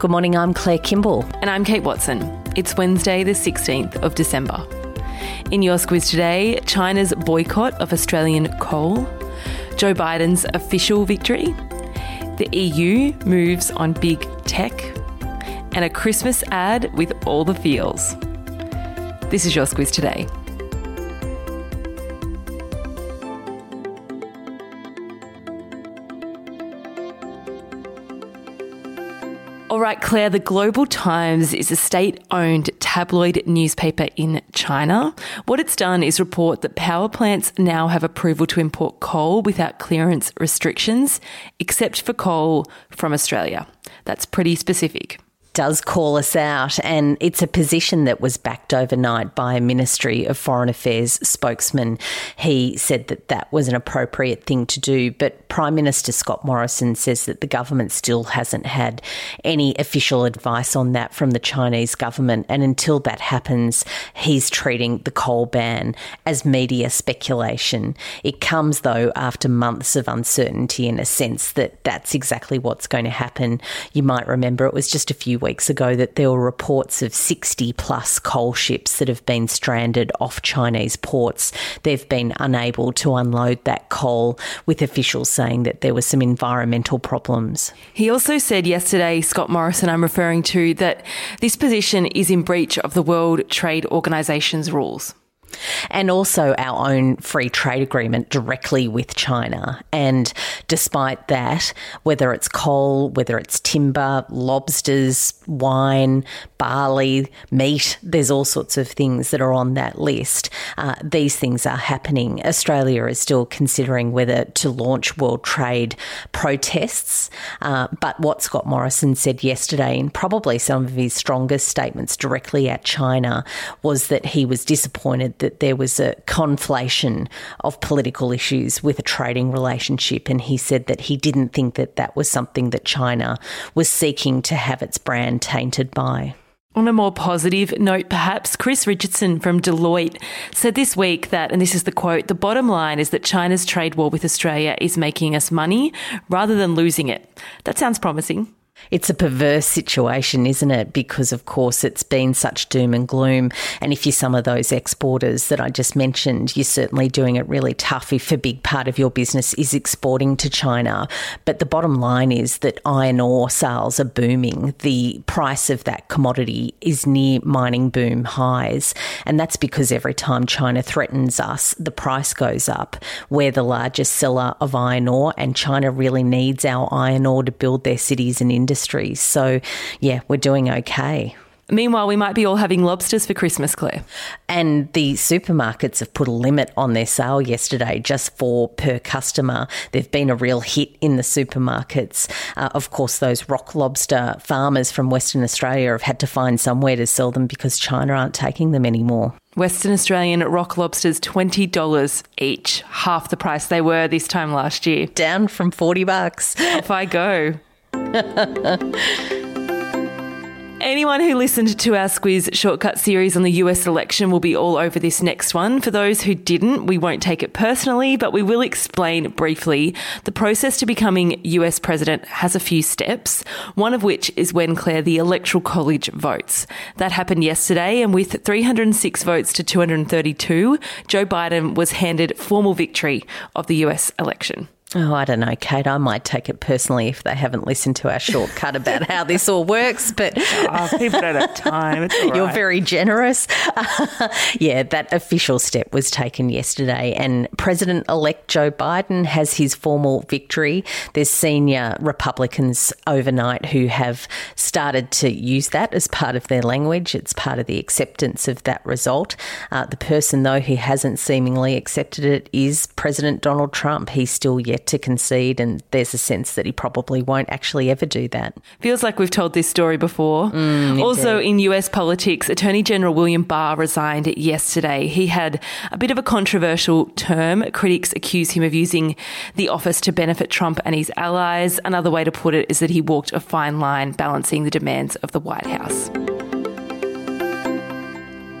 Good morning, I'm Claire Kimball. And I'm Kate Watson. It's Wednesday, the 16th of December. In your squiz today, China's boycott of Australian coal, Joe Biden's official victory, the EU moves on big tech, and a Christmas ad with all the feels. This is your squiz today. Right, Claire, the Global Times is a state owned tabloid newspaper in China. What it's done is report that power plants now have approval to import coal without clearance restrictions, except for coal from Australia. That's pretty specific does call us out, and it's a position that was backed overnight by a Ministry of Foreign Affairs spokesman. He said that that was an appropriate thing to do, but Prime Minister Scott Morrison says that the government still hasn't had any official advice on that from the Chinese government, and until that happens, he's treating the coal ban as media speculation. It comes, though, after months of uncertainty in a sense that that's exactly what's going to happen. You might remember it was just a few weeks ago that there were reports of 60 plus coal ships that have been stranded off Chinese ports. They've been unable to unload that coal, with officials saying that there were some environmental problems. He also said yesterday, Scott Morrison, I'm referring to, that this position is in breach of the World Trade Organization's rules and also our own free trade agreement directly with China. And despite that, whether it's coal, whether it's timber, lobsters, wine, barley, meat, there's all sorts of things that are on that list. Uh, these things are happening. Australia is still considering whether to launch world trade protests. Uh, but what Scott Morrison said yesterday, in probably some of his strongest statements directly at China, was that he was disappointed that there was a conflation of political issues with a trading relationship. And he said that he didn't think that that was something that China was seeking to have its brand tainted by. On a more positive note, perhaps, Chris Richardson from Deloitte said this week that, and this is the quote, the bottom line is that China's trade war with Australia is making us money rather than losing it. That sounds promising. It's a perverse situation, isn't it? Because, of course, it's been such doom and gloom. And if you're some of those exporters that I just mentioned, you're certainly doing it really tough if a big part of your business is exporting to China. But the bottom line is that iron ore sales are booming. The price of that commodity is near mining boom highs. And that's because every time China threatens us, the price goes up. We're the largest seller of iron ore, and China really needs our iron ore to build their cities and industries industries. So, yeah, we're doing okay. Meanwhile, we might be all having lobsters for Christmas, Claire. And the supermarkets have put a limit on their sale yesterday just for per customer. They've been a real hit in the supermarkets. Uh, of course, those rock lobster farmers from Western Australia have had to find somewhere to sell them because China aren't taking them anymore. Western Australian rock lobsters, $20 each, half the price they were this time last year. Down from 40 bucks. Off I go. Anyone who listened to our Squiz shortcut series on the US election will be all over this next one. For those who didn't, we won't take it personally, but we will explain briefly. The process to becoming US president has a few steps, one of which is when Claire the Electoral College votes. That happened yesterday, and with 306 votes to 232, Joe Biden was handed formal victory of the US election. Oh, I don't know, Kate. I might take it personally if they haven't listened to our shortcut about how this all works. But oh, people don't have time. You're very generous. yeah, that official step was taken yesterday, and President elect Joe Biden has his formal victory. There's senior Republicans overnight who have started to use that as part of their language. It's part of the acceptance of that result. Uh, the person, though, who hasn't seemingly accepted it is President Donald Trump. He's still yet to concede, and there's a sense that he probably won't actually ever do that. Feels like we've told this story before. Mm, also, in US politics, Attorney General William Barr resigned yesterday. He had a bit of a controversial term. Critics accuse him of using the office to benefit Trump and his allies. Another way to put it is that he walked a fine line balancing the demands of the White House.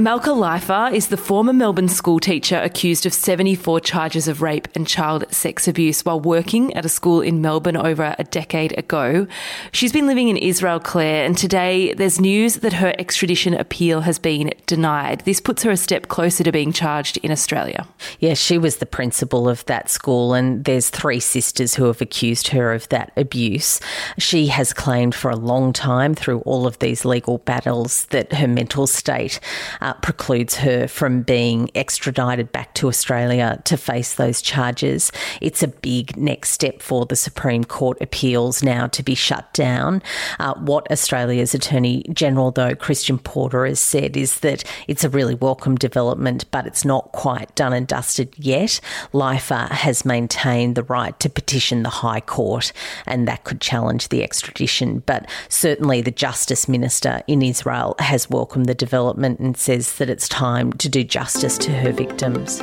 Malka Leifer is the former Melbourne school teacher accused of 74 charges of rape and child sex abuse while working at a school in Melbourne over a decade ago. She's been living in Israel, Claire, and today there's news that her extradition appeal has been denied. This puts her a step closer to being charged in Australia. Yeah, she was the principal of that school, and there's three sisters who have accused her of that abuse. She has claimed for a long time through all of these legal battles that her mental state uh, precludes her from being extradited back to Australia to face those charges. It's a big next step for the Supreme Court appeals now to be shut down. Uh, what Australia's Attorney General, though, Christian Porter, has said is that it's a really welcome development, but it's not quite done and dusted yet. Leifer has maintained the right to petition the High Court, and that could challenge the extradition. But certainly, the Justice Minister in Israel has welcomed the development and said says that it's time to do justice to her victims.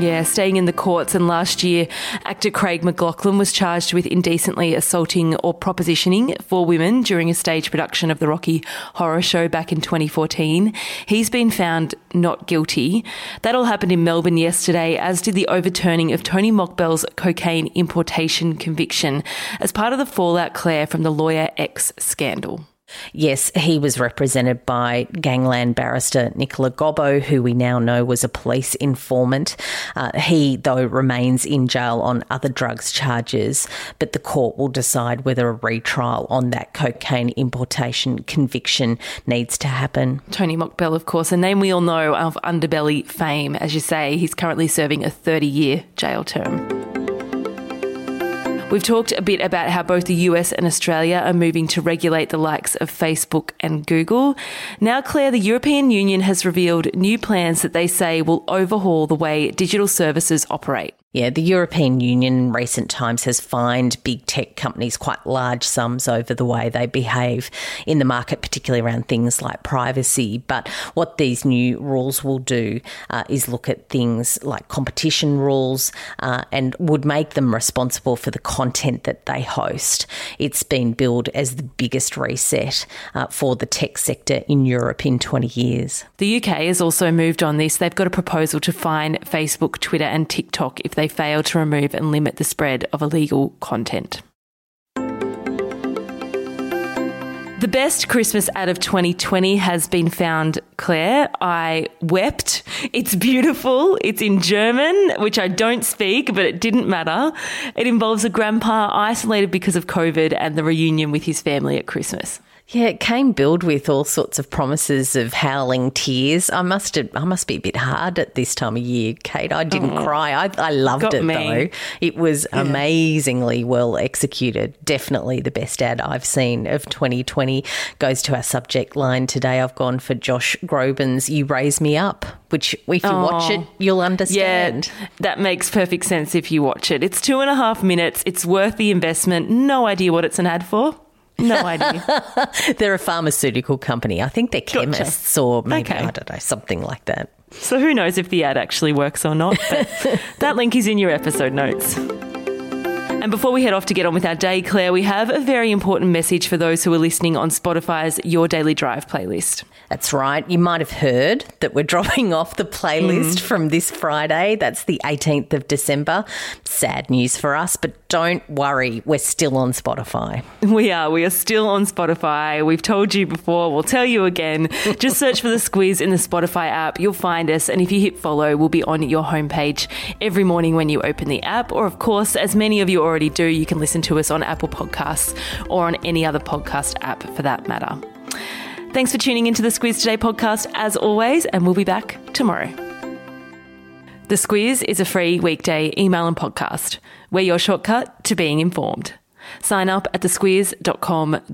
Yeah, staying in the courts. And last year, actor Craig McLachlan was charged with indecently assaulting or propositioning four women during a stage production of the Rocky Horror Show back in 2014. He's been found not guilty. That all happened in Melbourne yesterday, as did the overturning of Tony Mokbel's cocaine importation conviction as part of the fallout, Claire, from the Lawyer X scandal. Yes, he was represented by gangland barrister Nicola Gobbo, who we now know was a police informant. Uh, he, though, remains in jail on other drugs charges, but the court will decide whether a retrial on that cocaine importation conviction needs to happen. Tony Mokbel, of course, a name we all know of underbelly fame. As you say, he's currently serving a 30 year jail term. We've talked a bit about how both the US and Australia are moving to regulate the likes of Facebook and Google. Now, Claire, the European Union has revealed new plans that they say will overhaul the way digital services operate. Yeah, the European Union in recent times has fined big tech companies quite large sums over the way they behave in the market, particularly around things like privacy. But what these new rules will do uh, is look at things like competition rules uh, and would make them responsible for the content that they host. It's been billed as the biggest reset uh, for the tech sector in Europe in 20 years. The UK has also moved on this. They've got a proposal to fine Facebook, Twitter, and TikTok if they they fail to remove and limit the spread of illegal content. The best Christmas ad of 2020 has been found, Claire. I wept. It's beautiful. It's in German, which I don't speak, but it didn't matter. It involves a grandpa isolated because of COVID and the reunion with his family at Christmas. Yeah, it came billed with all sorts of promises of howling tears. I must have, I must be a bit hard at this time of year, Kate. I didn't oh, cry. I, I loved it me. though. It was yeah. amazingly well executed. Definitely the best ad I've seen of 2020. Goes to our subject line today. I've gone for Josh Groban's "You Raise Me Up," which if you oh, watch it, oh. you'll understand. Yeah, that makes perfect sense if you watch it. It's two and a half minutes. It's worth the investment. No idea what it's an ad for. No idea. they're a pharmaceutical company. I think they're chemists gotcha. or maybe, okay. I don't know, something like that. So who knows if the ad actually works or not. that link is in your episode notes. And before we head off to get on with our day, Claire, we have a very important message for those who are listening on Spotify's Your Daily Drive playlist. That's right. You might have heard that we're dropping off the playlist mm. from this Friday. That's the 18th of December. Sad news for us, but don't worry, we're still on Spotify. We are. We are still on Spotify. We've told you before, we'll tell you again. Just search for the Squiz in the Spotify app. You'll find us. And if you hit follow, we'll be on your homepage every morning when you open the app. Or, of course, as many of you already already do, you can listen to us on Apple Podcasts or on any other podcast app for that matter. Thanks for tuning into the Squiz Today podcast as always, and we'll be back tomorrow. The Squiz is a free weekday email and podcast. We're your shortcut to being informed. Sign up at thesquiz.com.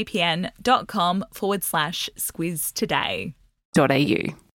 nordvpn.com forward slash squiz today. .au.